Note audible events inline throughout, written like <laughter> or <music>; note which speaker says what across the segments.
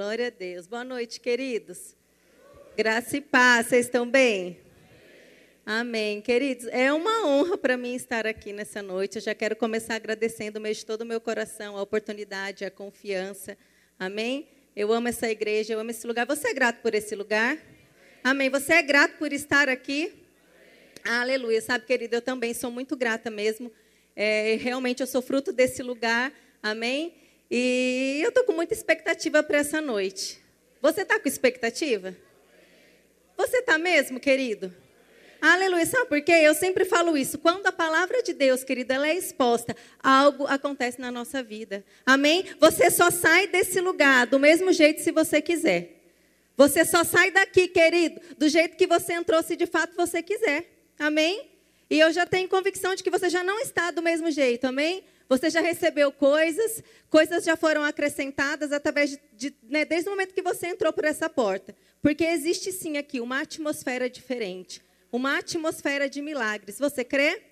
Speaker 1: Glória a Deus. Boa noite, queridos. Graça e paz, vocês estão bem? Amém. Queridos, é uma honra para mim estar aqui nessa noite. Eu já quero começar agradecendo mesmo de todo o meu coração a oportunidade, a confiança. Amém? Eu amo essa igreja, eu amo esse lugar. Você é grato por esse lugar? Amém. Você é grato por estar aqui? Aleluia. Sabe, querido, eu também sou muito grata mesmo. É, realmente eu sou fruto desse lugar. Amém? E eu estou com muita expectativa para essa noite. Você está com expectativa? Você está mesmo, querido? Aleluia. Sabe por quê? Eu sempre falo isso. Quando a palavra de Deus, querida, ela é exposta, algo acontece na nossa vida. Amém? Você só sai desse lugar do mesmo jeito se você quiser. Você só sai daqui, querido, do jeito que você entrou, se de fato você quiser. Amém? E eu já tenho convicção de que você já não está do mesmo jeito. Amém? Você já recebeu coisas, coisas já foram acrescentadas através de, de né, desde o momento que você entrou por essa porta. Porque existe sim aqui uma atmosfera diferente, uma atmosfera de milagres. Você crê?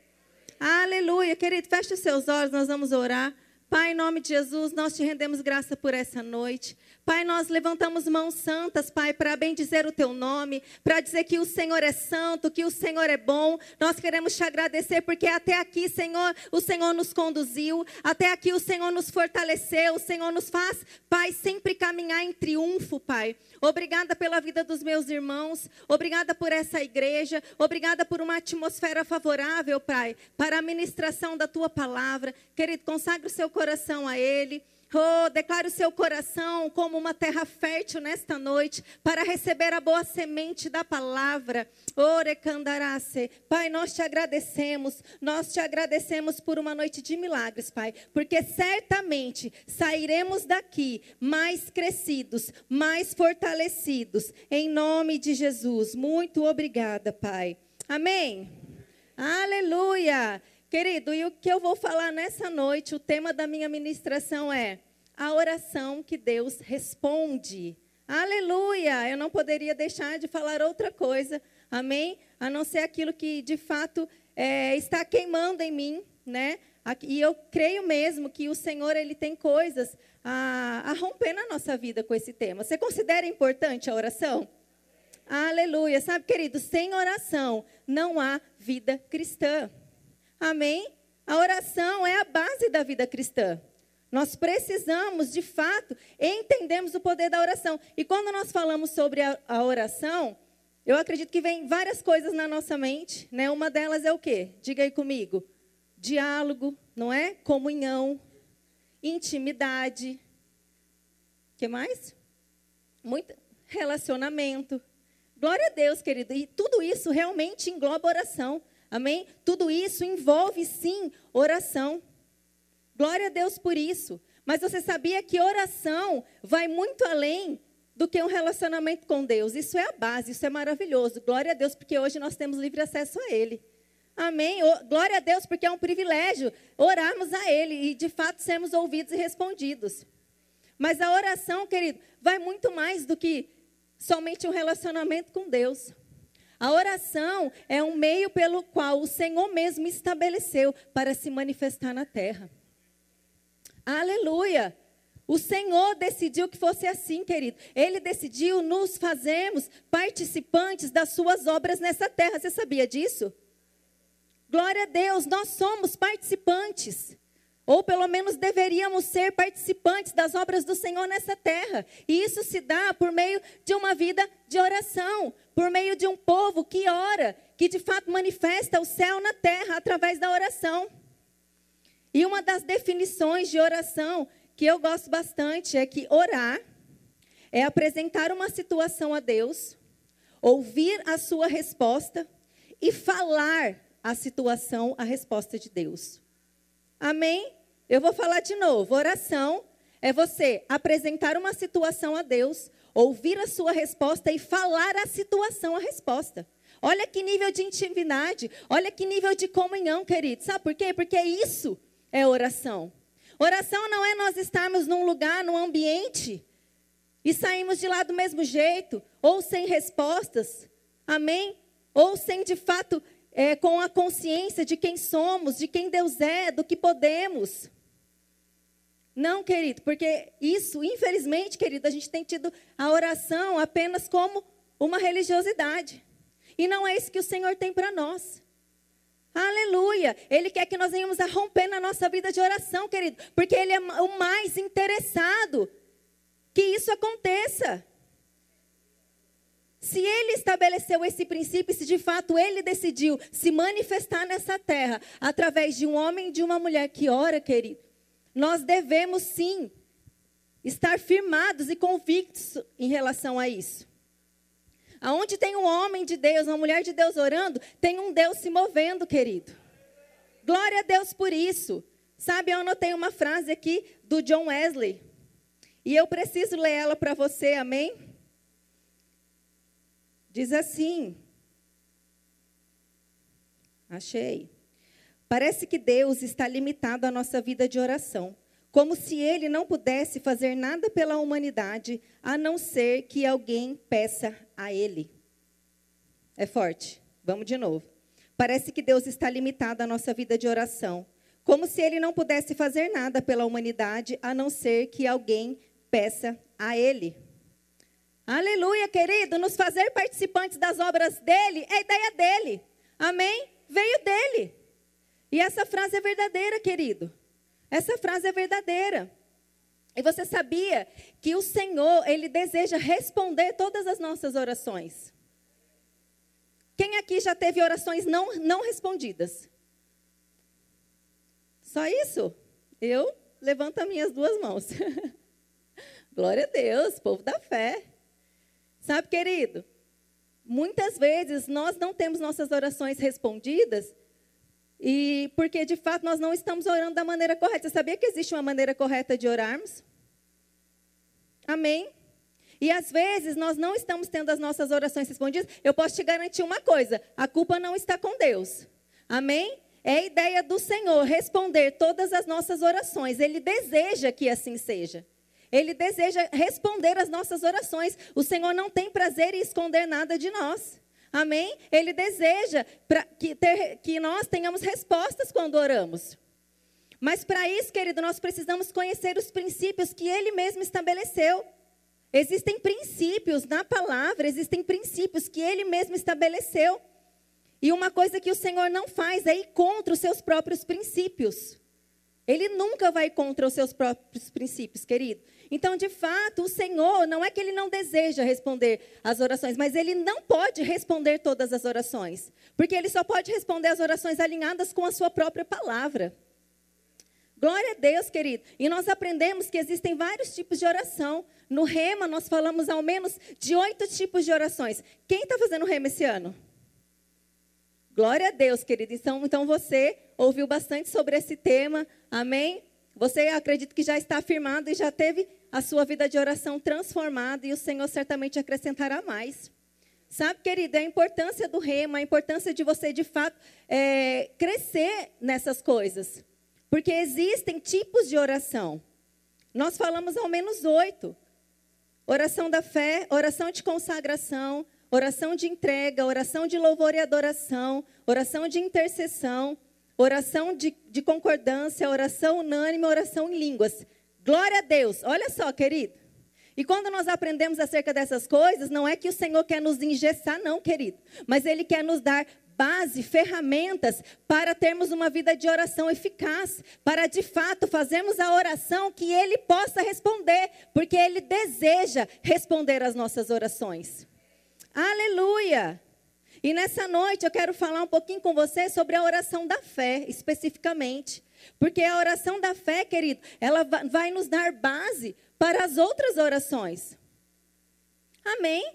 Speaker 1: Aleluia, querido, feche os seus olhos, nós vamos orar. Pai, em nome de Jesus, nós te rendemos graça por essa noite. Pai, nós levantamos mãos santas, Pai, para bendizer o teu nome, para dizer que o Senhor é santo, que o Senhor é bom. Nós queremos te agradecer porque até aqui, Senhor, o Senhor nos conduziu, até aqui o Senhor nos fortaleceu, o Senhor nos faz, Pai, sempre caminhar em triunfo, Pai. Obrigada pela vida dos meus irmãos, obrigada por essa igreja, obrigada por uma atmosfera favorável, Pai, para a ministração da tua palavra. Querido, consagre o seu coração a Ele. Oh, declare o seu coração como uma terra fértil nesta noite para receber a boa semente da palavra. Orecandarace. Pai, nós te agradecemos, nós te agradecemos por uma noite de milagres, Pai, porque certamente sairemos daqui mais crescidos, mais fortalecidos, em nome de Jesus. Muito obrigada, Pai. Amém. Aleluia. Querido, e o que eu vou falar nessa noite, o tema da minha ministração é a oração que Deus responde. Aleluia! Eu não poderia deixar de falar outra coisa, amém? A não ser aquilo que de fato é, está queimando em mim, né? E eu creio mesmo que o Senhor ele tem coisas a, a romper na nossa vida com esse tema. Você considera importante a oração? Aleluia! Sabe, querido, sem oração não há vida cristã. Amém? A oração é a base da vida cristã. Nós precisamos, de fato, entendermos o poder da oração. E quando nós falamos sobre a, a, oração, eu acredito que vem várias coisas na nossa mente. Né? Uma delas é o quê? Diga aí comigo. Diálogo, não é? Comunhão, intimidade. Que mais? Muito relacionamento. Glória a Deus, querido. E tudo isso realmente engloba oração. Amém? Tudo isso envolve, sim, oração. Glória a Deus por isso. Mas você sabia que oração vai muito além do que um relacionamento com Deus. Isso é a base, isso é maravilhoso. Glória a Deus, porque hoje nós temos livre acesso a Ele. Amém? Glória a Deus, porque é um privilégio orarmos a Ele e de fato sermos ouvidos e respondidos. Mas a oração, querido, vai muito mais do que somente um relacionamento com Deus. A oração é um meio pelo qual o Senhor mesmo estabeleceu para se manifestar na terra. Aleluia! O Senhor decidiu que fosse assim, querido. Ele decidiu nos fazermos participantes das suas obras nessa terra. Você sabia disso? Glória a Deus, nós somos participantes. Ou pelo menos deveríamos ser participantes das obras do Senhor nessa terra. E isso se dá por meio de uma vida de oração, por meio de um povo que ora, que de fato manifesta o céu na terra através da oração. E uma das definições de oração que eu gosto bastante é que orar é apresentar uma situação a Deus, ouvir a sua resposta e falar a situação, a resposta de Deus. Amém? Eu vou falar de novo. Oração é você apresentar uma situação a Deus, ouvir a sua resposta e falar a situação, a resposta. Olha que nível de intimidade, olha que nível de comunhão, querido. Sabe por quê? Porque isso é oração. Oração não é nós estarmos num lugar, num ambiente e saímos de lá do mesmo jeito, ou sem respostas, amém? Ou sem de fato, é, com a consciência de quem somos, de quem Deus é, do que podemos. Não, querido, porque isso, infelizmente, querido, a gente tem tido a oração apenas como uma religiosidade. E não é isso que o Senhor tem para nós. Aleluia! Ele quer que nós venhamos a romper na nossa vida de oração, querido, porque Ele é o mais interessado que isso aconteça. Se ele estabeleceu esse princípio, se de fato ele decidiu se manifestar nessa terra através de um homem e de uma mulher que ora, querido, nós devemos sim estar firmados e convictos em relação a isso. Aonde tem um homem de Deus, uma mulher de Deus orando, tem um Deus se movendo, querido. Glória a Deus por isso. Sabe, eu anotei uma frase aqui do John Wesley. E eu preciso ler ela para você, amém? Diz assim. Achei. Parece que Deus está limitado à nossa vida de oração, como se ele não pudesse fazer nada pela humanidade, a não ser que alguém peça a ele. É forte. Vamos de novo. Parece que Deus está limitado à nossa vida de oração, como se ele não pudesse fazer nada pela humanidade, a não ser que alguém peça a Ele. Aleluia, querido, nos fazer participantes das obras dele é ideia dele. Amém? Veio dele. E essa frase é verdadeira, querido. Essa frase é verdadeira. E você sabia que o Senhor, ele deseja responder todas as nossas orações? Quem aqui já teve orações não, não respondidas? Só isso? Eu levanto as minhas duas mãos. <laughs> Glória a Deus, povo da fé. Sabe, querido? Muitas vezes nós não temos nossas orações respondidas e porque de fato nós não estamos orando da maneira correta. Você sabia que existe uma maneira correta de orarmos? Amém? E às vezes nós não estamos tendo as nossas orações respondidas. Eu posso te garantir uma coisa: a culpa não está com Deus. Amém? É a ideia do Senhor responder todas as nossas orações. Ele deseja que assim seja. Ele deseja responder às nossas orações. O Senhor não tem prazer em esconder nada de nós. Amém? Ele deseja que, ter, que nós tenhamos respostas quando oramos. Mas para isso, querido, nós precisamos conhecer os princípios que Ele mesmo estabeleceu. Existem princípios na palavra, existem princípios que Ele mesmo estabeleceu. E uma coisa que o Senhor não faz é ir contra os seus próprios princípios. Ele nunca vai contra os seus próprios princípios, querido. Então, de fato, o Senhor não é que ele não deseja responder as orações, mas ele não pode responder todas as orações, porque ele só pode responder as orações alinhadas com a sua própria palavra. Glória a Deus, querido. E nós aprendemos que existem vários tipos de oração. No Rema, nós falamos ao menos de oito tipos de orações. Quem está fazendo Rema esse ano? Glória a Deus, querido. Então, então você ouviu bastante sobre esse tema. Amém? Você acredita que já está afirmado e já teve a sua vida de oração transformada e o Senhor certamente acrescentará mais. Sabe, querida, a importância do rema, a importância de você, de fato, é, crescer nessas coisas. Porque existem tipos de oração. Nós falamos ao menos oito: oração da fé, oração de consagração, oração de entrega, oração de louvor e adoração, oração de intercessão, oração de, de concordância, oração unânime, oração em línguas. Glória a Deus. Olha só, querido. E quando nós aprendemos acerca dessas coisas, não é que o Senhor quer nos engessar, não, querido. Mas Ele quer nos dar base, ferramentas para termos uma vida de oração eficaz, para de fato fazermos a oração que Ele possa responder, porque Ele deseja responder às nossas orações. Aleluia! E nessa noite eu quero falar um pouquinho com você sobre a oração da fé, especificamente. Porque a oração da fé, querido, ela vai nos dar base para as outras orações. Amém?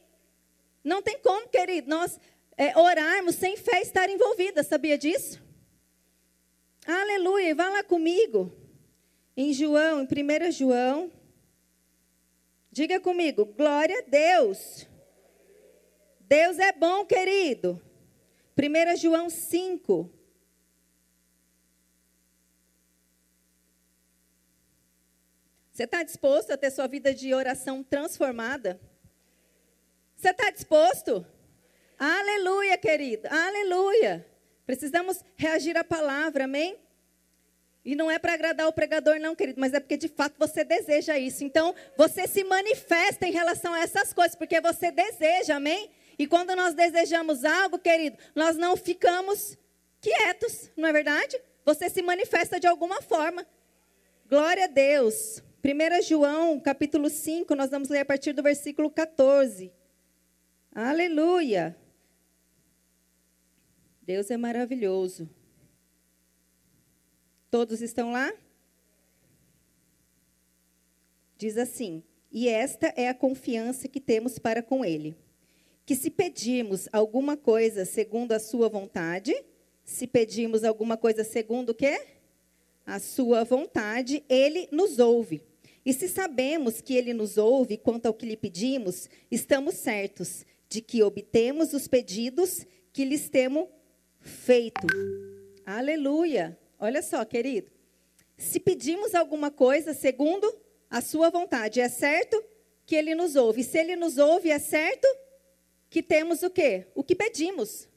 Speaker 1: Não tem como, querido, nós é, orarmos sem fé estar envolvida, sabia disso? Aleluia, vá lá comigo. Em João, em 1 João. Diga comigo, glória a Deus. Deus é bom, querido. 1 João 5. Você está disposto a ter sua vida de oração transformada? Você está disposto? Aleluia, querido. Aleluia. Precisamos reagir à palavra, amém? E não é para agradar o pregador, não, querido, mas é porque de fato você deseja isso. Então, você se manifesta em relação a essas coisas, porque você deseja, amém? E quando nós desejamos algo, querido, nós não ficamos quietos, não é verdade? Você se manifesta de alguma forma. Glória a Deus. 1 João, capítulo 5, nós vamos ler a partir do versículo 14. Aleluia. Deus é maravilhoso. Todos estão lá? Diz assim: E esta é a confiança que temos para com Ele. Que se pedirmos alguma coisa segundo a Sua vontade, se pedirmos alguma coisa segundo o quê? A Sua vontade, Ele nos ouve. E se sabemos que Ele nos ouve quanto ao que lhe pedimos, estamos certos de que obtemos os pedidos que lhes temos feito. Aleluia. Olha só, querido. Se pedimos alguma coisa segundo a sua vontade, é certo que ele nos ouve. Se ele nos ouve, é certo que temos o quê? O que pedimos.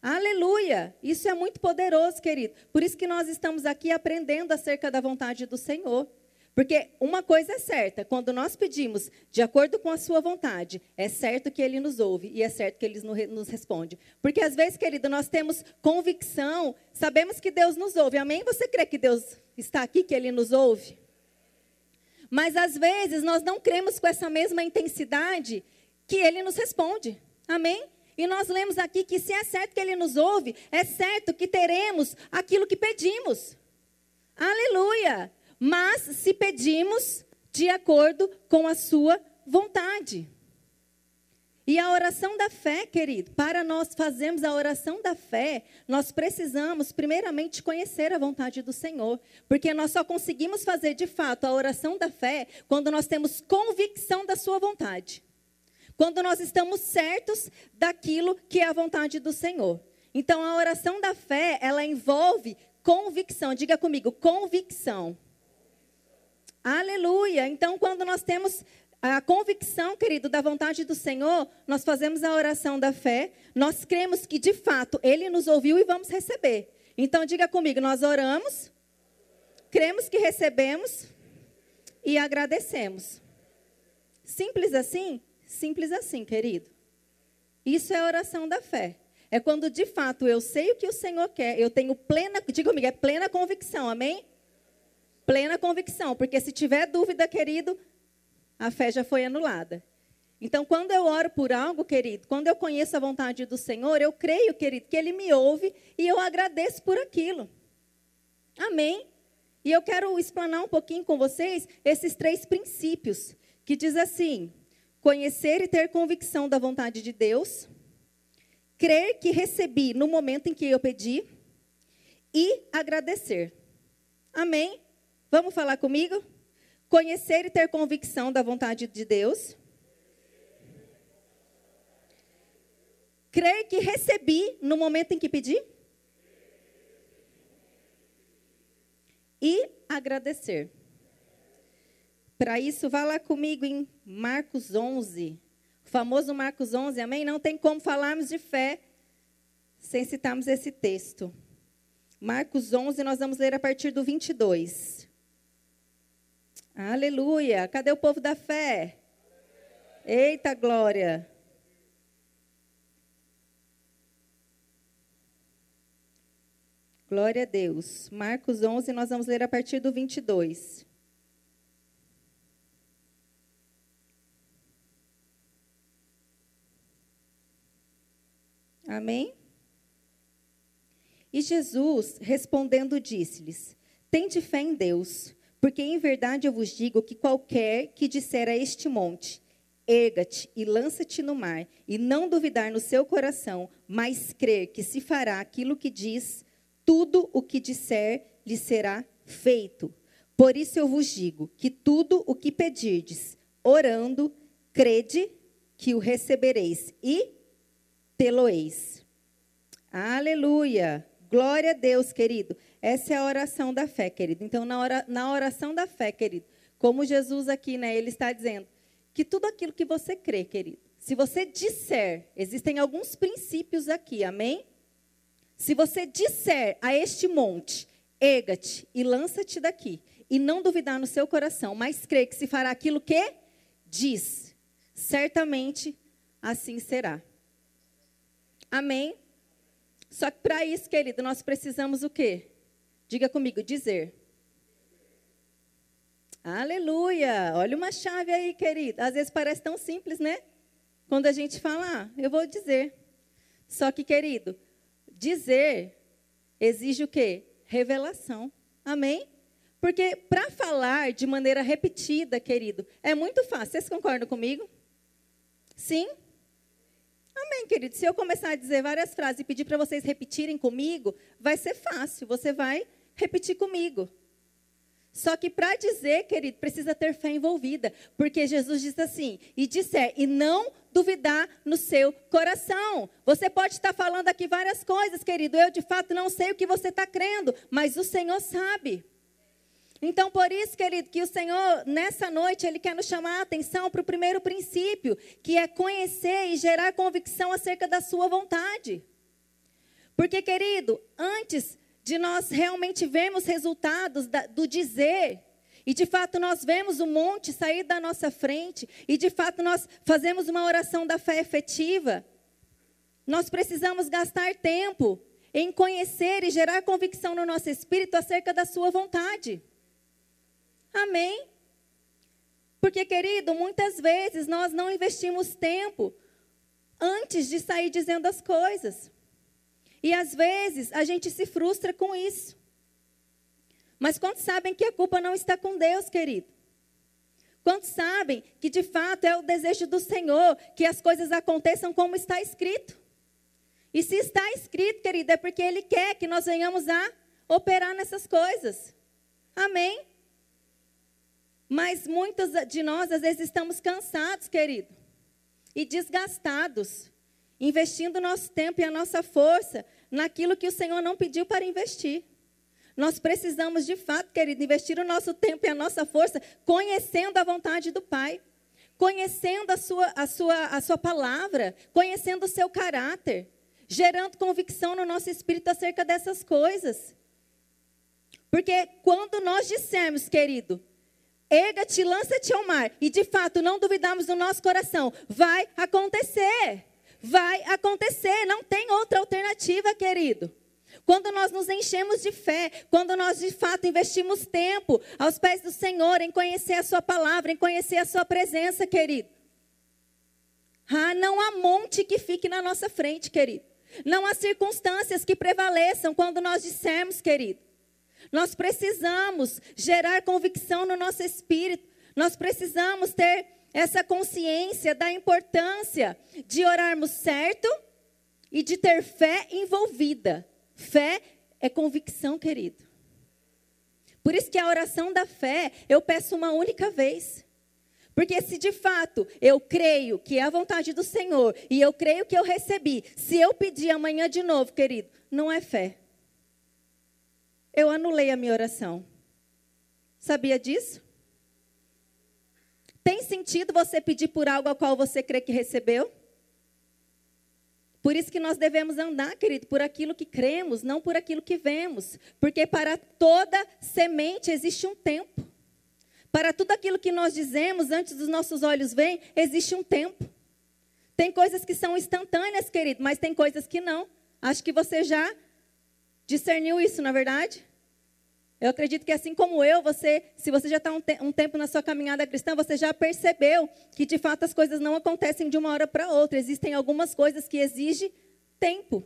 Speaker 1: Aleluia! Isso é muito poderoso, querido. Por isso que nós estamos aqui aprendendo acerca da vontade do Senhor. Porque uma coisa é certa, quando nós pedimos de acordo com a sua vontade, é certo que ele nos ouve e é certo que ele nos responde. Porque às vezes, querido, nós temos convicção, sabemos que Deus nos ouve. Amém? Você crê que Deus está aqui, que ele nos ouve? Mas às vezes nós não cremos com essa mesma intensidade que ele nos responde. Amém? E nós lemos aqui que se é certo que ele nos ouve, é certo que teremos aquilo que pedimos. Aleluia! Mas se pedimos de acordo com a sua vontade. E a oração da fé, querido, para nós fazermos a oração da fé, nós precisamos, primeiramente, conhecer a vontade do Senhor. Porque nós só conseguimos fazer, de fato, a oração da fé quando nós temos convicção da Sua vontade. Quando nós estamos certos daquilo que é a vontade do Senhor. Então, a oração da fé, ela envolve convicção. Diga comigo, convicção. Aleluia! Então, quando nós temos a convicção, querido, da vontade do Senhor, nós fazemos a oração da fé, nós cremos que de fato Ele nos ouviu e vamos receber. Então, diga comigo: nós oramos, cremos que recebemos e agradecemos. Simples assim? Simples assim, querido. Isso é oração da fé. É quando de fato eu sei o que o Senhor quer, eu tenho plena, diga comigo, é plena convicção, amém? Plena convicção, porque se tiver dúvida, querido, a fé já foi anulada. Então, quando eu oro por algo, querido, quando eu conheço a vontade do Senhor, eu creio, querido, que Ele me ouve e eu agradeço por aquilo. Amém? E eu quero explanar um pouquinho com vocês esses três princípios, que diz assim: conhecer e ter convicção da vontade de Deus, crer que recebi no momento em que eu pedi e agradecer. Amém? Vamos falar comigo? Conhecer e ter convicção da vontade de Deus. Crer que recebi no momento em que pedi. E agradecer. Para isso, vá lá comigo em Marcos 11. O famoso Marcos 11, amém? Não tem como falarmos de fé sem citarmos esse texto. Marcos 11, nós vamos ler a partir do 22. Aleluia. Cadê o povo da fé? Eita glória. Glória a Deus. Marcos 11, nós vamos ler a partir do 22. Amém? E Jesus, respondendo, disse-lhes: Tende fé em Deus. Porque em verdade eu vos digo que qualquer que disser a este monte, erga-te e lança-te no mar, e não duvidar no seu coração, mas crer que se fará aquilo que diz, tudo o que disser lhe será feito. Por isso eu vos digo que tudo o que pedirdes, orando, crede que o recebereis e tê-lo-eis. Aleluia! Glória a Deus, querido. Essa é a oração da fé, querido. Então, na, na oração da fé, querido, como Jesus aqui, né, ele está dizendo que tudo aquilo que você crê, querido, se você disser, existem alguns princípios aqui, amém? Se você disser a este monte, erga-te e lança-te daqui, e não duvidar no seu coração, mas crê que se fará aquilo que diz, certamente assim será. Amém? Só que para isso, querido, nós precisamos o quê? Diga comigo, dizer. Aleluia! Olha uma chave aí, querido. Às vezes parece tão simples, né? Quando a gente fala, ah, eu vou dizer. Só que, querido, dizer exige o quê? Revelação. Amém? Porque para falar de maneira repetida, querido, é muito fácil. Vocês concordam comigo? Sim? Amém, querido. Se eu começar a dizer várias frases e pedir para vocês repetirem comigo, vai ser fácil. Você vai repetir comigo. Só que para dizer, querido, precisa ter fé envolvida, porque Jesus diz assim: e disser, e não duvidar no seu coração. Você pode estar falando aqui várias coisas, querido. Eu de fato não sei o que você está crendo, mas o Senhor sabe. Então, por isso, querido, que o Senhor, nessa noite, Ele quer nos chamar a atenção para o primeiro princípio, que é conhecer e gerar convicção acerca da Sua vontade. Porque, querido, antes de nós realmente vermos resultados da, do dizer, e de fato nós vemos o monte sair da nossa frente, e de fato nós fazemos uma oração da fé efetiva, nós precisamos gastar tempo em conhecer e gerar convicção no nosso espírito acerca da Sua vontade. Amém? Porque, querido, muitas vezes nós não investimos tempo antes de sair dizendo as coisas. E às vezes a gente se frustra com isso. Mas quantos sabem que a culpa não está com Deus, querido? Quantos sabem que de fato é o desejo do Senhor que as coisas aconteçam como está escrito? E se está escrito, querido, é porque Ele quer que nós venhamos a operar nessas coisas. Amém? Mas muitos de nós, às vezes, estamos cansados, querido, e desgastados investindo nosso tempo e a nossa força naquilo que o Senhor não pediu para investir. Nós precisamos, de fato, querido, investir o nosso tempo e a nossa força conhecendo a vontade do Pai, conhecendo a sua, a sua, a sua palavra, conhecendo o seu caráter, gerando convicção no nosso espírito acerca dessas coisas. Porque quando nós dissermos, querido, erga-te, lança-te ao mar, e de fato não duvidamos no nosso coração, vai acontecer vai acontecer, não tem outra alternativa, querido. Quando nós nos enchemos de fé, quando nós de fato investimos tempo aos pés do Senhor em conhecer a Sua palavra, em conhecer a Sua presença, querido. Ah, não há monte que fique na nossa frente, querido. Não há circunstâncias que prevaleçam quando nós dissermos, querido. Nós precisamos gerar convicção no nosso espírito. Nós precisamos ter essa consciência da importância de orarmos certo e de ter fé envolvida. Fé é convicção, querido. Por isso que a oração da fé eu peço uma única vez. Porque se de fato eu creio que é a vontade do Senhor e eu creio que eu recebi, se eu pedir amanhã de novo, querido, não é fé. Eu anulei a minha oração. Sabia disso? Tem sentido você pedir por algo ao qual você crê que recebeu? Por isso que nós devemos andar, querido, por aquilo que cremos, não por aquilo que vemos. Porque para toda semente existe um tempo. Para tudo aquilo que nós dizemos antes dos nossos olhos verem, existe um tempo. Tem coisas que são instantâneas, querido, mas tem coisas que não. Acho que você já discerniu isso, na é verdade? Eu acredito que assim como eu, você, se você já está um, te um, tempo na sua caminhada cristã, você já percebeu que de fato as coisas não acontecem de uma hora para outra. Existem algumas coisas que exigem tempo.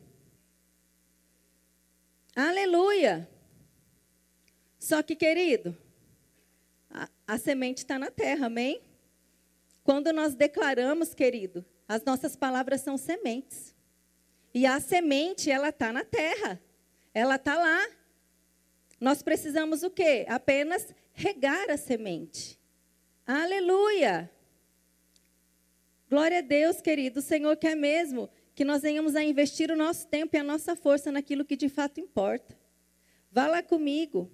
Speaker 1: Aleluia! Só que, querido, a, a semente está na terra, amém? Quando nós declaramos, querido, as nossas palavras são sementes. E a semente, ela está na terra. Ela está lá. Nós precisamos o quê? Apenas regar a semente. Aleluia! Glória a Deus, querido. O Senhor quer mesmo que nós venhamos a investir o nosso tempo e a nossa força naquilo que de fato importa. Vá lá comigo.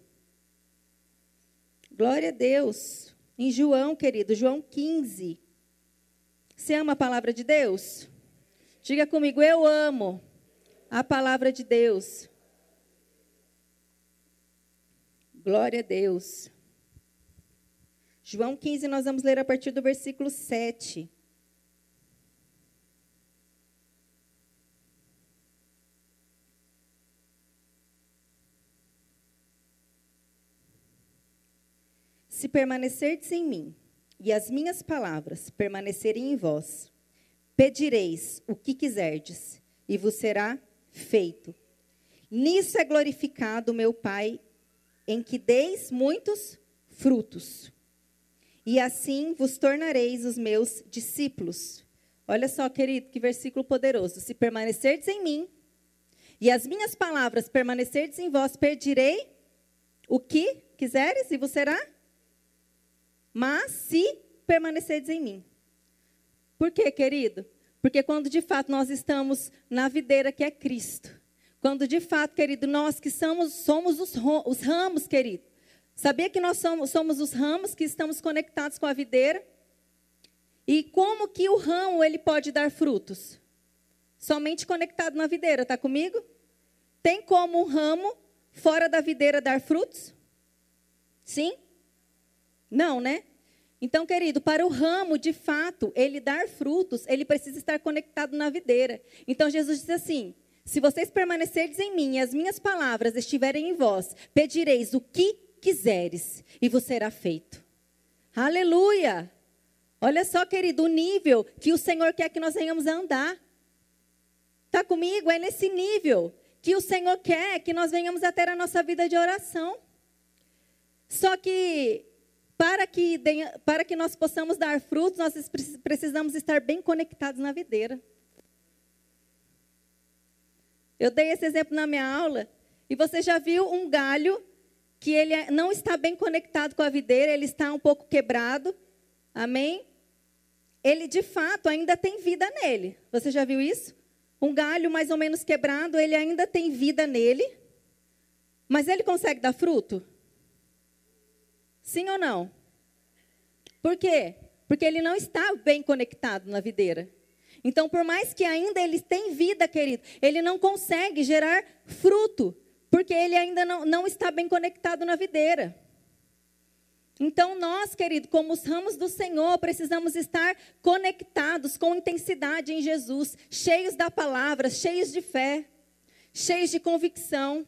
Speaker 1: Glória a Deus. Em João, querido, João 15. Você ama a palavra de Deus? Diga comigo, eu amo a palavra de Deus. Glória a Deus. João 15, nós vamos ler a partir do versículo 7. Se permanecerdes em mim e as minhas palavras permanecerem em vós, pedireis o que quiserdes e vos será feito. Nisso é glorificado meu Pai, em que deis muitos frutos. E assim vos tornareis os meus discípulos. Olha só, querido, que versículo poderoso. Se permanecerdes em mim e as minhas palavras permanecerdes em vós, pedirei o que quiseres e vos será mas se permanecerdes em mim. Por quê, querido? Porque quando de fato nós estamos na videira que é Cristo, quando de fato, querido, nós que somos, somos os, os ramos, querido, sabia que nós somos, somos os ramos que estamos conectados com a videira? E como que o ramo ele pode dar frutos? Somente conectado na videira, tá comigo? Tem como um ramo fora da videira dar frutos? Sim? Não, né? Então, querido, para o ramo, de fato, ele dar frutos, ele precisa estar conectado na videira. Então, Jesus disse assim: Se vocês permanecerdes em mim e as minhas palavras estiverem em vós, pedireis o que quiseres e vos será feito. Aleluia! Olha só, querido, o nível que o Senhor quer que nós venhamos a andar. Está comigo? É nesse nível que o Senhor quer que nós venhamos a ter a nossa vida de oração. Só que para que, para que nós possamos dar frutos, nós precisamos estar bem conectados na videira. Eu dei esse exemplo na minha aula, e você já viu um galho que ele não está bem conectado com a videira, ele está um pouco quebrado. Amém? Ele de fato ainda tem vida nele. Você já viu isso? Um galho mais ou menos quebrado, ele ainda tem vida nele. Mas ele consegue dar fruto? Sim ou não? Por quê? Porque ele não está bem conectado na videira. Então, por mais que ainda ele tenha vida, querido, ele não consegue gerar fruto, porque ele ainda não, não está bem conectado na videira. Então, nós, querido, como os ramos do Senhor, precisamos estar conectados com intensidade em Jesus, cheios da palavra, cheios de fé, cheios de convicção,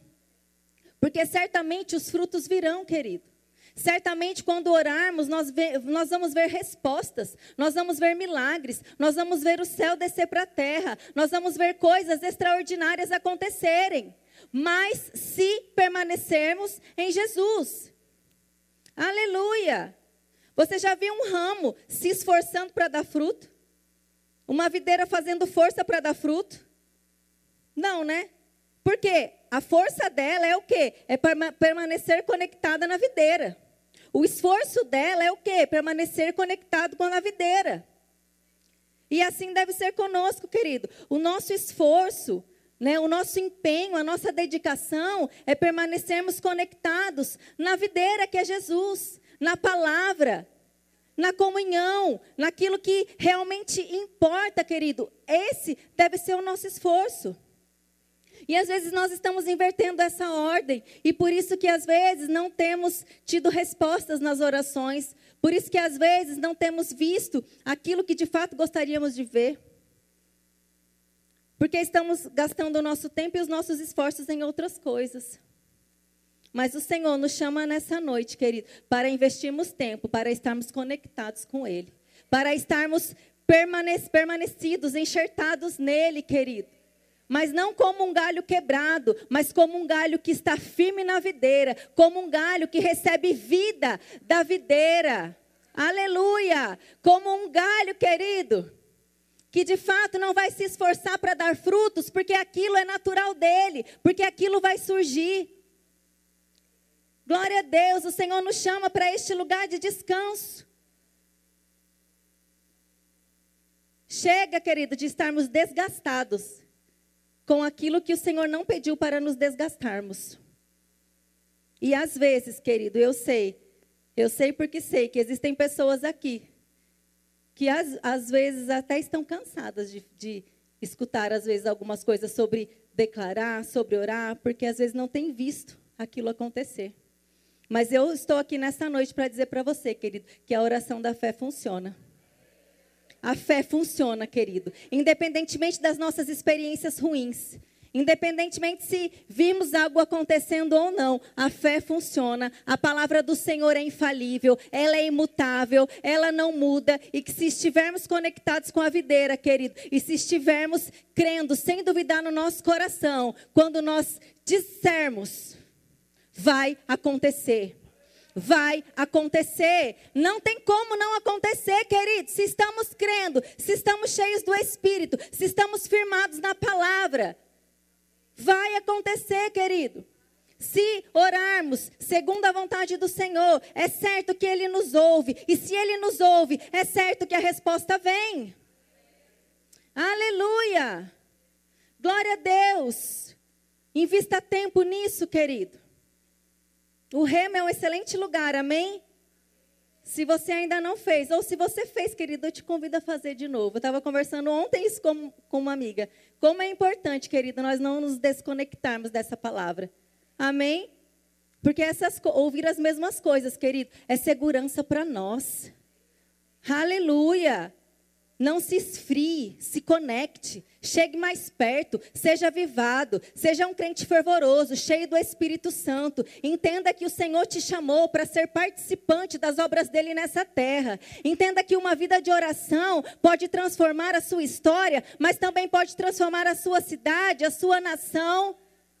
Speaker 1: porque certamente os frutos virão, querido. Certamente, quando orarmos, nós, nós vamos ver respostas, nós vamos ver milagres, nós vamos ver o céu descer para a terra, nós vamos ver coisas extraordinárias acontecerem. Mas se permanecermos em Jesus. Aleluia! Você já viu um ramo se esforçando para dar fruto? Uma videira fazendo força para dar fruto? Não, né? Porque a força dela é o quê? É permanecer conectada na videira. O esforço dela é o quê? Permanecer conectado com a videira. E assim deve ser conosco, querido. O nosso esforço, né, o nosso empenho, a nossa dedicação é permanecermos conectados na videira que é Jesus, na palavra, na comunhão, naquilo que realmente importa, querido. Esse deve ser o nosso esforço. E às vezes nós estamos invertendo essa ordem, e por isso que às vezes não temos tido respostas nas orações, por isso que às vezes não temos visto aquilo que de fato gostaríamos de ver. Porque estamos gastando o nosso tempo e os nossos esforços em outras coisas. Mas o Senhor nos chama nessa noite, querido, para investirmos tempo, para estarmos conectados com Ele, para estarmos permanecidos, enxertados nele, querido mas não como um galho quebrado, mas como um galho que está firme na videira, como um galho que recebe vida da videira. Aleluia! Como um galho, querido, que de fato não vai se esforçar para dar frutos, porque aquilo é natural dele, porque aquilo vai surgir. Glória a Deus, o Senhor nos chama para este lugar de descanso. Chega, querido, de estarmos desgastados com aquilo que o Senhor não pediu para nos desgastarmos. E às vezes, querido, eu sei, eu sei porque sei que existem pessoas aqui que às, às vezes até estão cansadas de, de escutar, às vezes, algumas coisas sobre declarar, sobre orar, porque às vezes não tem visto aquilo acontecer. Mas eu estou aqui nessa noite para dizer para você, querido, que a oração da fé funciona. A fé funciona, querido, independentemente das nossas experiências ruins. Independentemente se vimos algo acontecendo ou não, a fé funciona. A palavra do Senhor é infalível, ela é imutável, ela não muda. E que se estivermos conectados com a videira, querido, e se estivermos crendo, sem duvidar no nosso coração, quando nós dissermos, vai acontecer. Vai acontecer. Não tem como não acontecer, querido. Se estamos crendo, se estamos cheios do Espírito, se estamos firmados na palavra. Vai acontecer, querido. Se orarmos segundo a vontade do Senhor, é certo que Ele nos ouve. E se Ele nos ouve, é certo que a resposta vem. Aleluia! Glória a Deus. Invista tempo nisso, querido. O remo é um excelente lugar, amém? Se você ainda não fez, ou se você fez, querido, eu te convido a fazer de novo. Eu estava conversando ontem isso com, com uma amiga. Como é importante, querido, nós não nos desconectarmos dessa palavra. Amém? Porque essas, ouvir as mesmas coisas, querido, é segurança para nós. Aleluia! Não se esfrie, se conecte, chegue mais perto, seja avivado, seja um crente fervoroso, cheio do Espírito Santo. Entenda que o Senhor te chamou para ser participante das obras dele nessa terra. Entenda que uma vida de oração pode transformar a sua história, mas também pode transformar a sua cidade, a sua nação.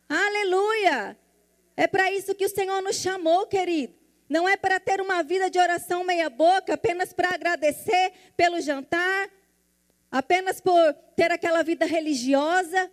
Speaker 1: Aleluia! É para isso que o Senhor nos chamou, querido. Não é para ter uma vida de oração meia-boca, apenas para agradecer pelo jantar, apenas por ter aquela vida religiosa.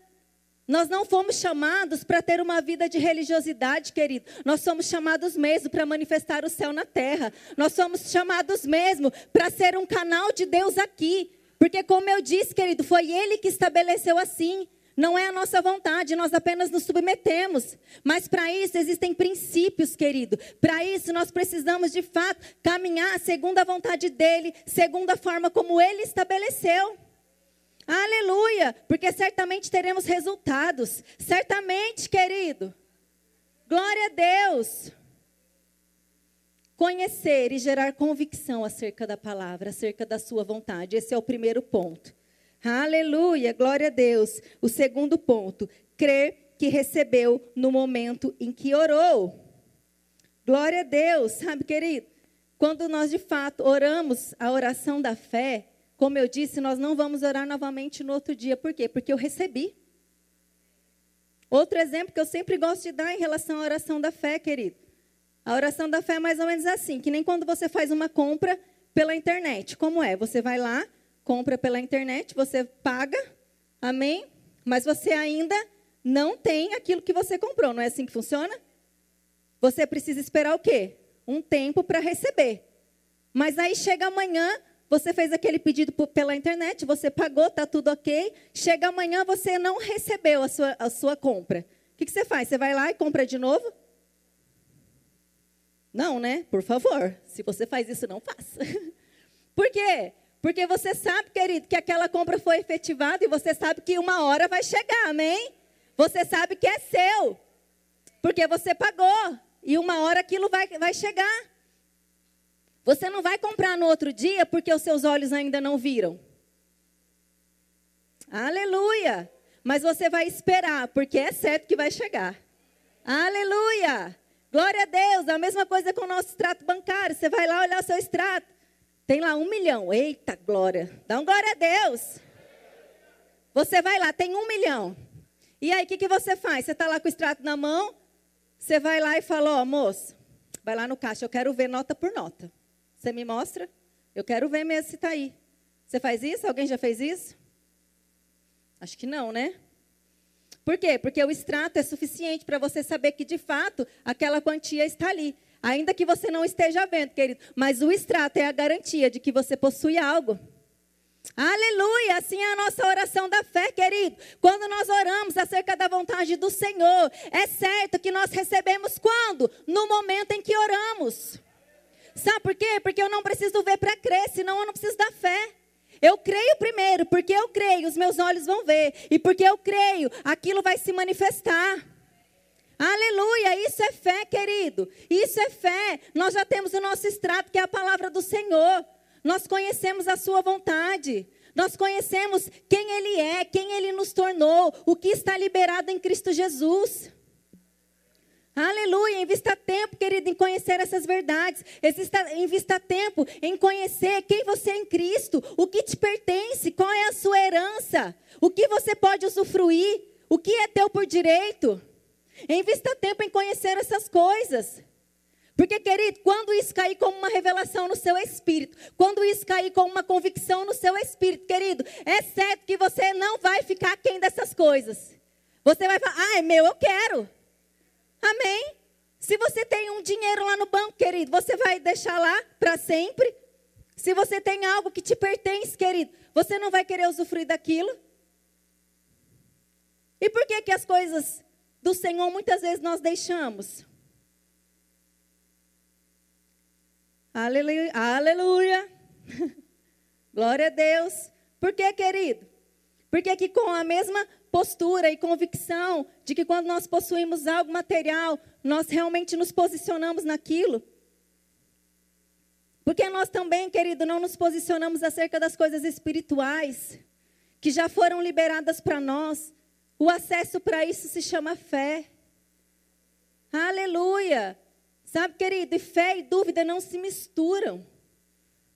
Speaker 1: Nós não fomos chamados para ter uma vida de religiosidade, querido. Nós somos chamados mesmo para manifestar o céu na terra. Nós somos chamados mesmo para ser um canal de Deus aqui. Porque, como eu disse, querido, foi Ele que estabeleceu assim. Não é a nossa vontade, nós apenas nos submetemos. Mas para isso existem princípios, querido. Para isso nós precisamos de fato caminhar segundo a vontade dele, segundo a forma como ele estabeleceu. Aleluia! Porque certamente teremos resultados. Certamente, querido. Glória a Deus. Conhecer e gerar convicção acerca da palavra, acerca da sua vontade. Esse é o primeiro ponto. Aleluia, glória a Deus. O segundo ponto, crer que recebeu no momento em que orou. Glória a Deus, sabe, querido? Quando nós de fato oramos a oração da fé, como eu disse, nós não vamos orar novamente no outro dia. Por quê? Porque eu recebi. Outro exemplo que eu sempre gosto de dar em relação à oração da fé, querido. A oração da fé é mais ou menos assim, que nem quando você faz uma compra pela internet. Como é? Você vai lá, compra pela internet, você paga, amém? Mas você ainda não tem aquilo que você comprou, não é assim que funciona? Você precisa esperar o quê? Um tempo para receber. Mas aí chega amanhã, você fez aquele pedido pela internet, você pagou, está tudo ok. Chega amanhã, você não recebeu a sua, a sua compra. O que, que você faz? Você vai lá e compra de novo? Não, né? Por favor. Se você faz isso, não faça. <laughs> Por quê? Porque você sabe, querido, que aquela compra foi efetivada e você sabe que uma hora vai chegar, amém? Você sabe que é seu. Porque você pagou. E uma hora aquilo vai, vai chegar. Você não vai comprar no outro dia porque os seus olhos ainda não viram. Aleluia! Mas você vai esperar, porque é certo que vai chegar. Aleluia! Glória a Deus! A mesma coisa com o nosso extrato bancário. Você vai lá olhar o seu extrato. Tem lá um milhão. Eita glória. Dá um glória a Deus. Você vai lá, tem um milhão. E aí, o que, que você faz? Você está lá com o extrato na mão, você vai lá e fala, ó, oh, moço, vai lá no caixa, eu quero ver nota por nota. Você me mostra? Eu quero ver mesmo se está aí. Você faz isso? Alguém já fez isso? Acho que não, né? Por quê? Porque o extrato é suficiente para você saber que, de fato, aquela quantia está ali. Ainda que você não esteja vendo, querido. Mas o extrato é a garantia de que você possui algo. Aleluia! Assim é a nossa oração da fé, querido. Quando nós oramos acerca da vontade do Senhor, é certo que nós recebemos quando? No momento em que oramos. Sabe por quê? Porque eu não preciso ver para crer, senão eu não preciso da fé. Eu creio primeiro, porque eu creio, os meus olhos vão ver. E porque eu creio, aquilo vai se manifestar. Aleluia, isso é fé, querido. Isso é fé. Nós já temos o nosso extrato, que é a palavra do Senhor. Nós conhecemos a sua vontade. Nós conhecemos quem Ele é, quem Ele nos tornou, o que está liberado em Cristo Jesus. Aleluia, invista tempo, querido, em conhecer essas verdades. Exista, invista tempo em conhecer quem você é em Cristo, o que te pertence, qual é a sua herança, o que você pode usufruir, o que é teu por direito. Invista tempo em conhecer essas coisas. Porque, querido, quando isso cair como uma revelação no seu espírito, quando isso cair como uma convicção no seu espírito, querido, é certo que você não vai ficar quem dessas coisas. Você vai falar, ah, é meu, eu quero. Amém? Se você tem um dinheiro lá no banco, querido, você vai deixar lá para sempre? Se você tem algo que te pertence, querido, você não vai querer usufruir daquilo? E por que que as coisas do Senhor muitas vezes nós deixamos? Aleluia. Aleluia. <laughs> Glória a Deus. Por que, querido? Porque que com a mesma postura e convicção de que quando nós possuímos algo material, nós realmente nos posicionamos naquilo. Porque nós também, querido, não nos posicionamos acerca das coisas espirituais que já foram liberadas para nós. O acesso para isso se chama fé. Aleluia! Sabe, querido, e fé e dúvida não se misturam.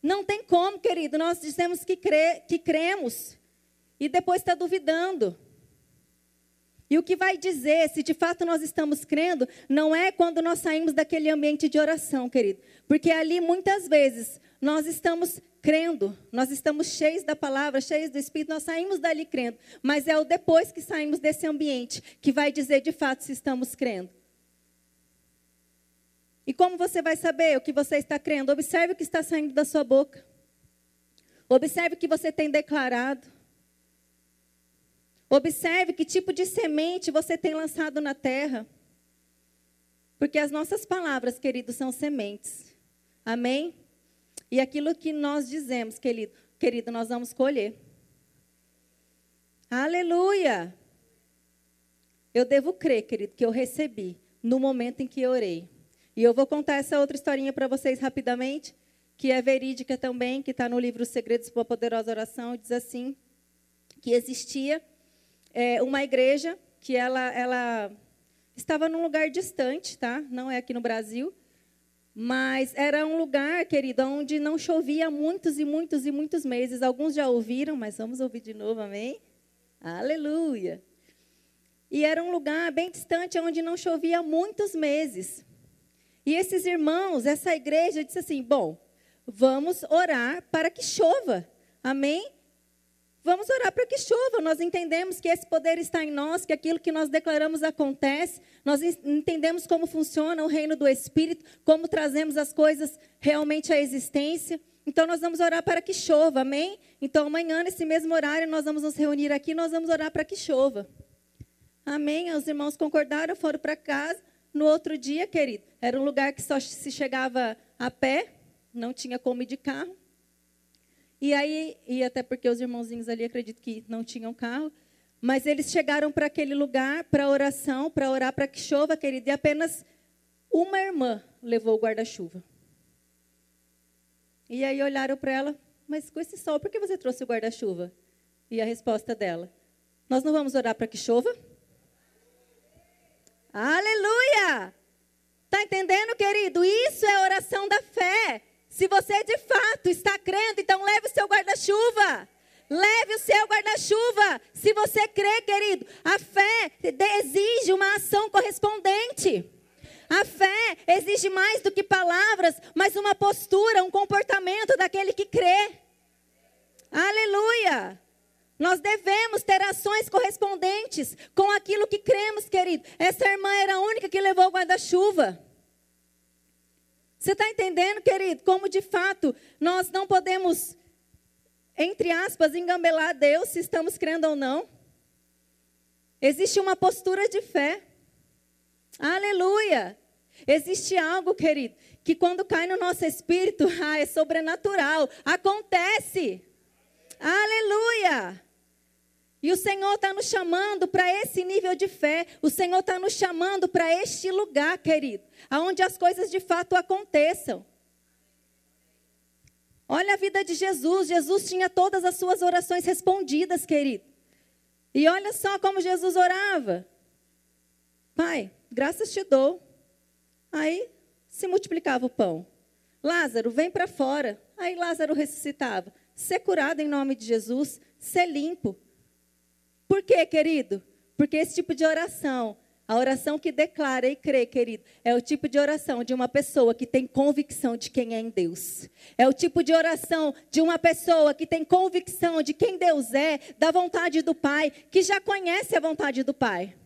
Speaker 1: Não tem como, querido, nós dizemos que, crê, que cremos e depois está duvidando. E o que vai dizer se de fato nós estamos crendo, não é quando nós saímos daquele ambiente de oração, querido. Porque ali muitas vezes nós estamos crendo, nós estamos cheios da palavra, cheios do Espírito, nós saímos dali crendo. Mas é o depois que saímos desse ambiente que vai dizer de fato se estamos crendo. E como você vai saber o que você está crendo? Observe o que está saindo da sua boca. Observe o que você tem declarado. Observe que tipo de semente você tem lançado na terra. Porque as nossas palavras, queridos, são sementes. Amém? E aquilo que nós dizemos, querido, querido, nós vamos colher. Aleluia! Eu devo crer, querido, que eu recebi no momento em que eu orei. E eu vou contar essa outra historinha para vocês rapidamente, que é verídica também, que está no livro Os Segredos para uma Poderosa Oração, diz assim, que existia é, uma igreja que ela, ela estava num lugar distante, tá? Não é aqui no Brasil, mas era um lugar, querido, onde não chovia muitos e muitos e muitos meses. Alguns já ouviram, mas vamos ouvir de novo, amém? Aleluia! E era um lugar bem distante, onde não chovia muitos meses. E esses irmãos, essa igreja disse assim: bom, vamos orar para que chova. Amém? Vamos orar para que chova. Nós entendemos que esse poder está em nós, que aquilo que nós declaramos acontece. Nós entendemos como funciona o reino do Espírito, como trazemos as coisas realmente à existência. Então nós vamos orar para que chova, amém? Então amanhã, nesse mesmo horário, nós vamos nos reunir aqui, nós vamos orar para que chova. Amém? Os irmãos concordaram, foram para casa. No outro dia, querido, era um lugar que só se chegava a pé, não tinha como ir de carro. E aí, e até porque os irmãozinhos ali acredito que não tinham carro, mas eles chegaram para aquele lugar para oração, para orar para que chova, querido, e apenas uma irmã levou o guarda-chuva. E aí olharam para ela, mas com esse sol, por que você trouxe o guarda-chuva? E a resposta dela: Nós não vamos orar para que chova? Aleluia! Está entendendo, querido? Isso é oração da fé. Se você de fato está crendo, então leve o seu guarda-chuva. Leve o seu guarda-chuva. Se você crê, querido, a fé exige uma ação correspondente. A fé exige mais do que palavras, mas uma postura, um comportamento daquele que crê. Aleluia! Nós devemos ter ações correspondentes com aquilo que cremos, querido. Essa irmã era a única que levou o guarda-chuva. Você está entendendo, querido, como de fato nós não podemos, entre aspas, engambelar Deus se estamos crendo ou não? Existe uma postura de fé. Aleluia! Existe algo, querido, que quando cai no nosso espírito, <laughs> ah, é sobrenatural. Acontece. Aleluia! E o Senhor está nos chamando para esse nível de fé. O Senhor está nos chamando para este lugar, querido, aonde as coisas de fato aconteçam. Olha a vida de Jesus. Jesus tinha todas as suas orações respondidas, querido. E olha só como Jesus orava. Pai, graças te dou. Aí se multiplicava o pão. Lázaro, vem para fora. Aí Lázaro ressuscitava. Ser curado em nome de Jesus, ser limpo. Por quê, querido? Porque esse tipo de oração a oração que declara e crê, querido, é o tipo de oração de uma pessoa que tem convicção de quem é em Deus. É o tipo de oração de uma pessoa que tem convicção de quem Deus é, da vontade do Pai, que já conhece a vontade do Pai.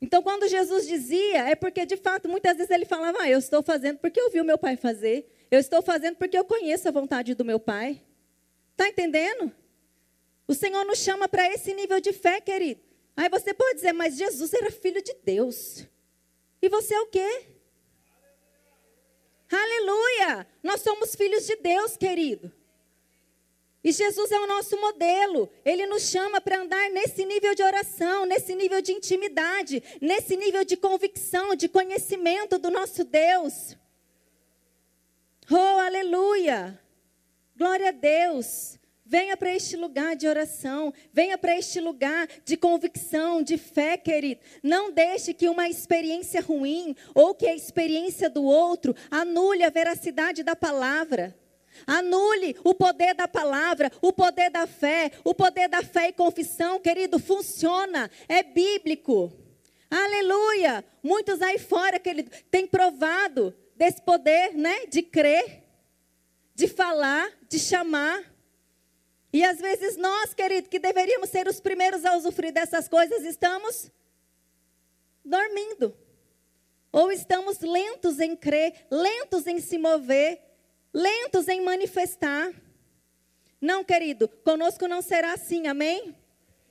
Speaker 1: Então, quando Jesus dizia, é porque de fato, muitas vezes ele falava: ah, Eu estou fazendo porque eu vi o meu pai fazer. Eu estou fazendo porque eu conheço a vontade do meu pai. Está entendendo? O Senhor nos chama para esse nível de fé, querido. Aí você pode dizer, mas Jesus era filho de Deus. E você é o quê? Aleluia! Nós somos filhos de Deus, querido. E Jesus é o nosso modelo. Ele nos chama para andar nesse nível de oração, nesse nível de intimidade, nesse nível de convicção, de conhecimento do nosso Deus. Oh, aleluia! Glória a Deus. Venha para este lugar de oração, venha para este lugar de convicção, de fé, querido. Não deixe que uma experiência ruim ou que a experiência do outro anule a veracidade da palavra. Anule o poder da palavra, o poder da fé, o poder da fé e confissão, querido, funciona, é bíblico. Aleluia! Muitos aí fora, querido, têm provado desse poder, né, de crer, de falar, de chamar. E às vezes nós, querido, que deveríamos ser os primeiros a usufruir dessas coisas, estamos dormindo. Ou estamos lentos em crer, lentos em se mover, lentos em manifestar. Não, querido, conosco não será assim, amém?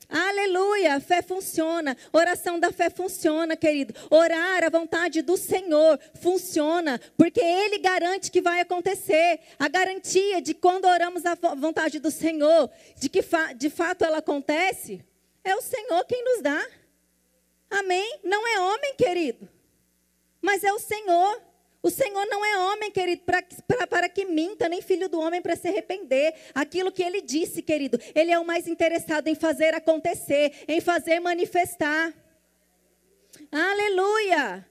Speaker 1: Aleluia, fé funciona, oração da fé funciona, querido. Orar a vontade do Senhor funciona, porque Ele garante que vai acontecer. A garantia de quando oramos a vontade do Senhor, de que de fato ela acontece, é o Senhor quem nos dá. Amém? Não é homem, querido, mas é o Senhor. O Senhor não é homem, querido, pra, pra, para que minta, nem filho do homem para se arrepender. Aquilo que ele disse, querido, ele é o mais interessado em fazer acontecer, em fazer manifestar. Aleluia!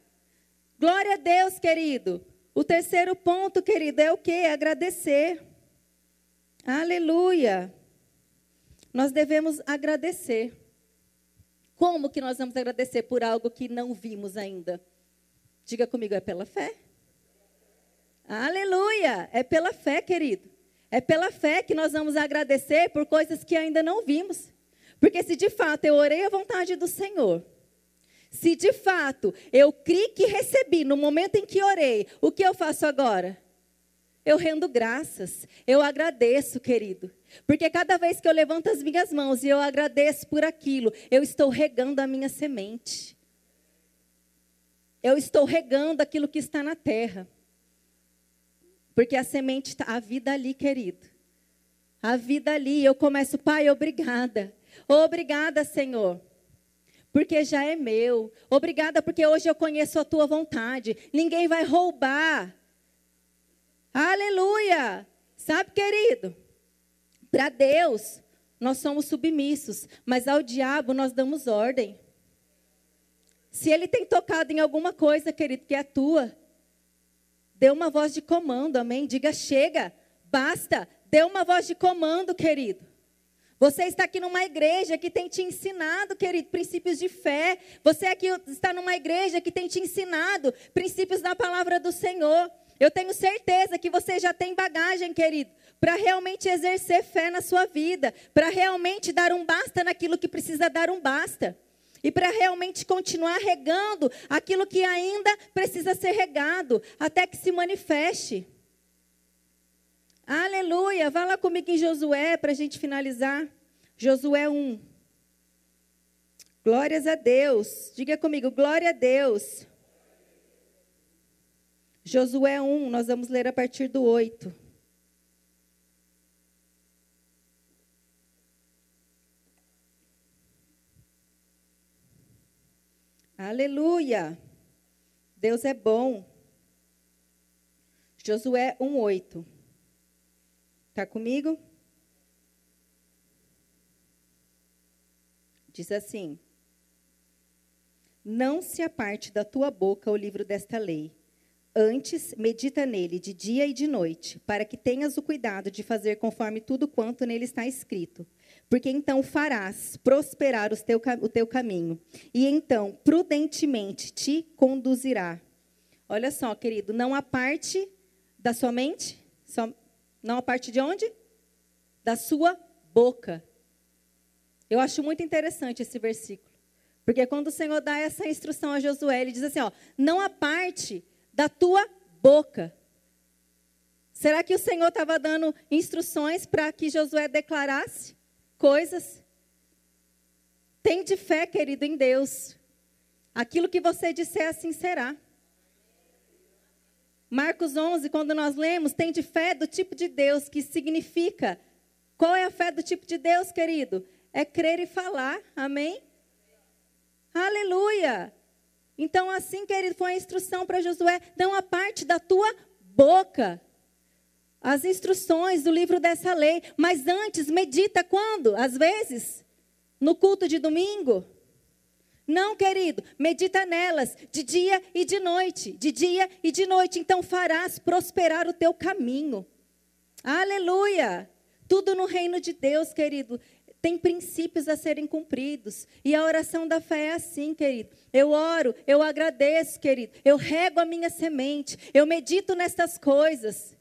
Speaker 1: Glória a Deus, querido. O terceiro ponto, querido, é o que? Agradecer. Aleluia! Nós devemos agradecer. Como que nós vamos agradecer por algo que não vimos ainda? Diga comigo, é pela fé? Aleluia! É pela fé, querido. É pela fé que nós vamos agradecer por coisas que ainda não vimos. Porque se de fato eu orei a vontade do Senhor, se de fato eu criei que recebi no momento em que orei, o que eu faço agora? Eu rendo graças, eu agradeço, querido. Porque cada vez que eu levanto as minhas mãos e eu agradeço por aquilo, eu estou regando a minha semente. Eu estou regando aquilo que está na terra. Porque a semente está, a vida ali, querido. A vida ali. Eu começo, Pai, obrigada. Obrigada, Senhor. Porque já é meu. Obrigada porque hoje eu conheço a tua vontade. Ninguém vai roubar. Aleluia. Sabe, querido? Para Deus, nós somos submissos, mas ao diabo nós damos ordem. Se ele tem tocado em alguma coisa, querido, que é tua, Dê uma voz de comando, amém? Diga chega, basta. Dê uma voz de comando, querido. Você está aqui numa igreja que tem te ensinado, querido, princípios de fé. Você aqui está numa igreja que tem te ensinado princípios da palavra do Senhor. Eu tenho certeza que você já tem bagagem, querido, para realmente exercer fé na sua vida, para realmente dar um basta naquilo que precisa dar um basta. E para realmente continuar regando aquilo que ainda precisa ser regado, até que se manifeste. Aleluia. Vá lá comigo em Josué para a gente finalizar. Josué 1. Glórias a Deus. Diga comigo, glória a Deus. Josué 1, nós vamos ler a partir do 8. Aleluia. Deus é bom. Josué 1:8. Está comigo? Diz assim: Não se aparte da tua boca o livro desta lei. Antes, medita nele de dia e de noite, para que tenhas o cuidado de fazer conforme tudo quanto nele está escrito. Porque então farás prosperar teu, o teu caminho, e então prudentemente te conduzirá. Olha só, querido, não a parte da sua mente, só, não a parte de onde? Da sua boca. Eu acho muito interessante esse versículo. Porque quando o Senhor dá essa instrução a Josué, ele diz assim: ó, não a parte da tua boca. Será que o Senhor estava dando instruções para que Josué declarasse coisas? Tem de fé, querido, em Deus. Aquilo que você disser, assim será. Marcos 11, quando nós lemos, tem de fé do tipo de Deus, que significa. Qual é a fé do tipo de Deus, querido? É crer e falar. Amém? Aleluia! Então, assim, querido, foi a instrução para Josué: não a parte da tua boca. As instruções do livro dessa lei. Mas antes, medita quando? Às vezes? No culto de domingo? Não, querido, medita nelas de dia e de noite, de dia e de noite, então farás prosperar o teu caminho. Aleluia! Tudo no reino de Deus, querido, tem princípios a serem cumpridos. E a oração da fé é assim, querido. Eu oro, eu agradeço, querido. Eu rego a minha semente. Eu medito nestas coisas.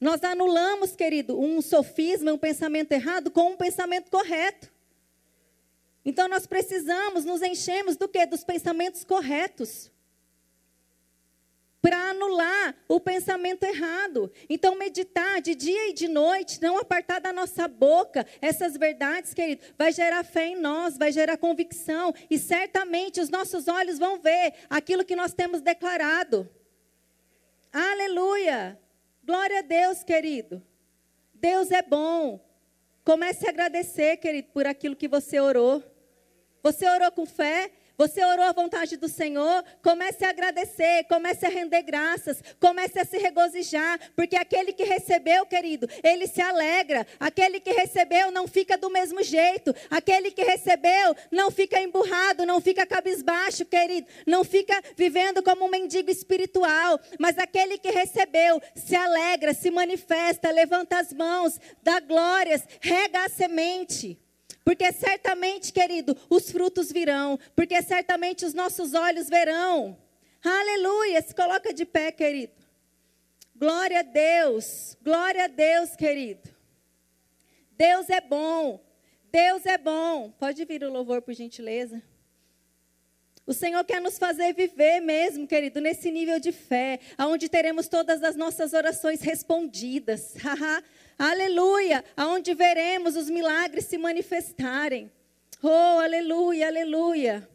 Speaker 1: Nós anulamos, querido, um sofisma, um pensamento errado com um pensamento correto. Então nós precisamos nos enchemos do que? Dos pensamentos corretos para anular o pensamento errado. Então, meditar de dia e de noite, não apartar da nossa boca essas verdades, querido, vai gerar fé em nós, vai gerar convicção, e certamente os nossos olhos vão ver aquilo que nós temos declarado. Aleluia! Glória a Deus, querido. Deus é bom. Comece a agradecer, querido, por aquilo que você orou. Você orou com fé? Você orou a vontade do Senhor? Comece a agradecer, comece a render graças, comece a se regozijar, porque aquele que recebeu, querido, ele se alegra. Aquele que recebeu não fica do mesmo jeito. Aquele que recebeu não fica emburrado, não fica cabisbaixo, querido, não fica vivendo como um mendigo espiritual. Mas aquele que recebeu se alegra, se manifesta, levanta as mãos, dá glórias, rega a semente. Porque certamente, querido, os frutos virão. Porque certamente os nossos olhos verão. Aleluia. Se coloca de pé, querido. Glória a Deus. Glória a Deus, querido. Deus é bom. Deus é bom. Pode vir o louvor, por gentileza. O Senhor quer nos fazer viver mesmo, querido, nesse nível de fé, aonde teremos todas as nossas orações respondidas. <laughs> aleluia! Aonde veremos os milagres se manifestarem. Oh, aleluia, aleluia.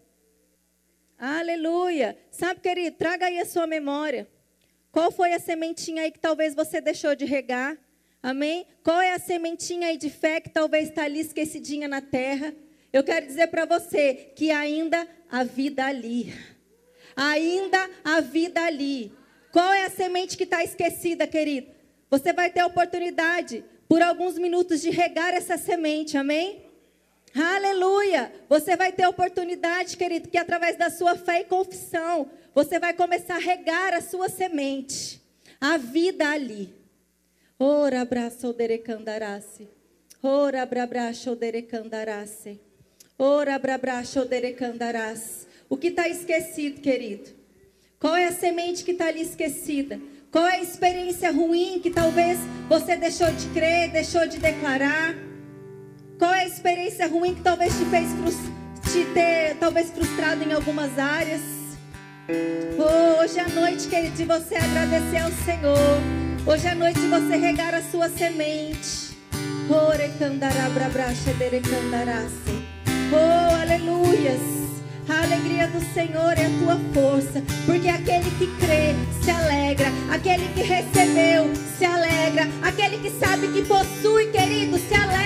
Speaker 1: Aleluia. Sabe, querido, traga aí a sua memória. Qual foi a sementinha aí que talvez você deixou de regar? Amém? Qual é a sementinha aí de fé que talvez está ali esquecidinha na terra? Eu quero dizer para você que ainda há vida ali. Ainda há vida ali. Qual é a semente que está esquecida, querido? Você vai ter a oportunidade, por alguns minutos, de regar essa semente, amém? Aleluia! Você vai ter a oportunidade, querido, que através da sua fé e confissão, você vai começar a regar a sua semente. A vida ali. Ora, abraço, derecandarace. Ora, abraço, derecandarace. Ora, brabracho, derecandarás. O que está esquecido, querido? Qual é a semente que está ali esquecida? Qual é a experiência ruim que talvez você deixou de crer, deixou de declarar? Qual é a experiência ruim que talvez te fez te ter talvez frustrado em algumas áreas? Oh, hoje a noite, querido, de você agradecer ao Senhor. Hoje a noite de você regar a sua semente. Oh, aleluias. A alegria do Senhor é a tua força, porque aquele que crê se alegra, aquele que recebeu se alegra, aquele que sabe que possui, querido, se alegra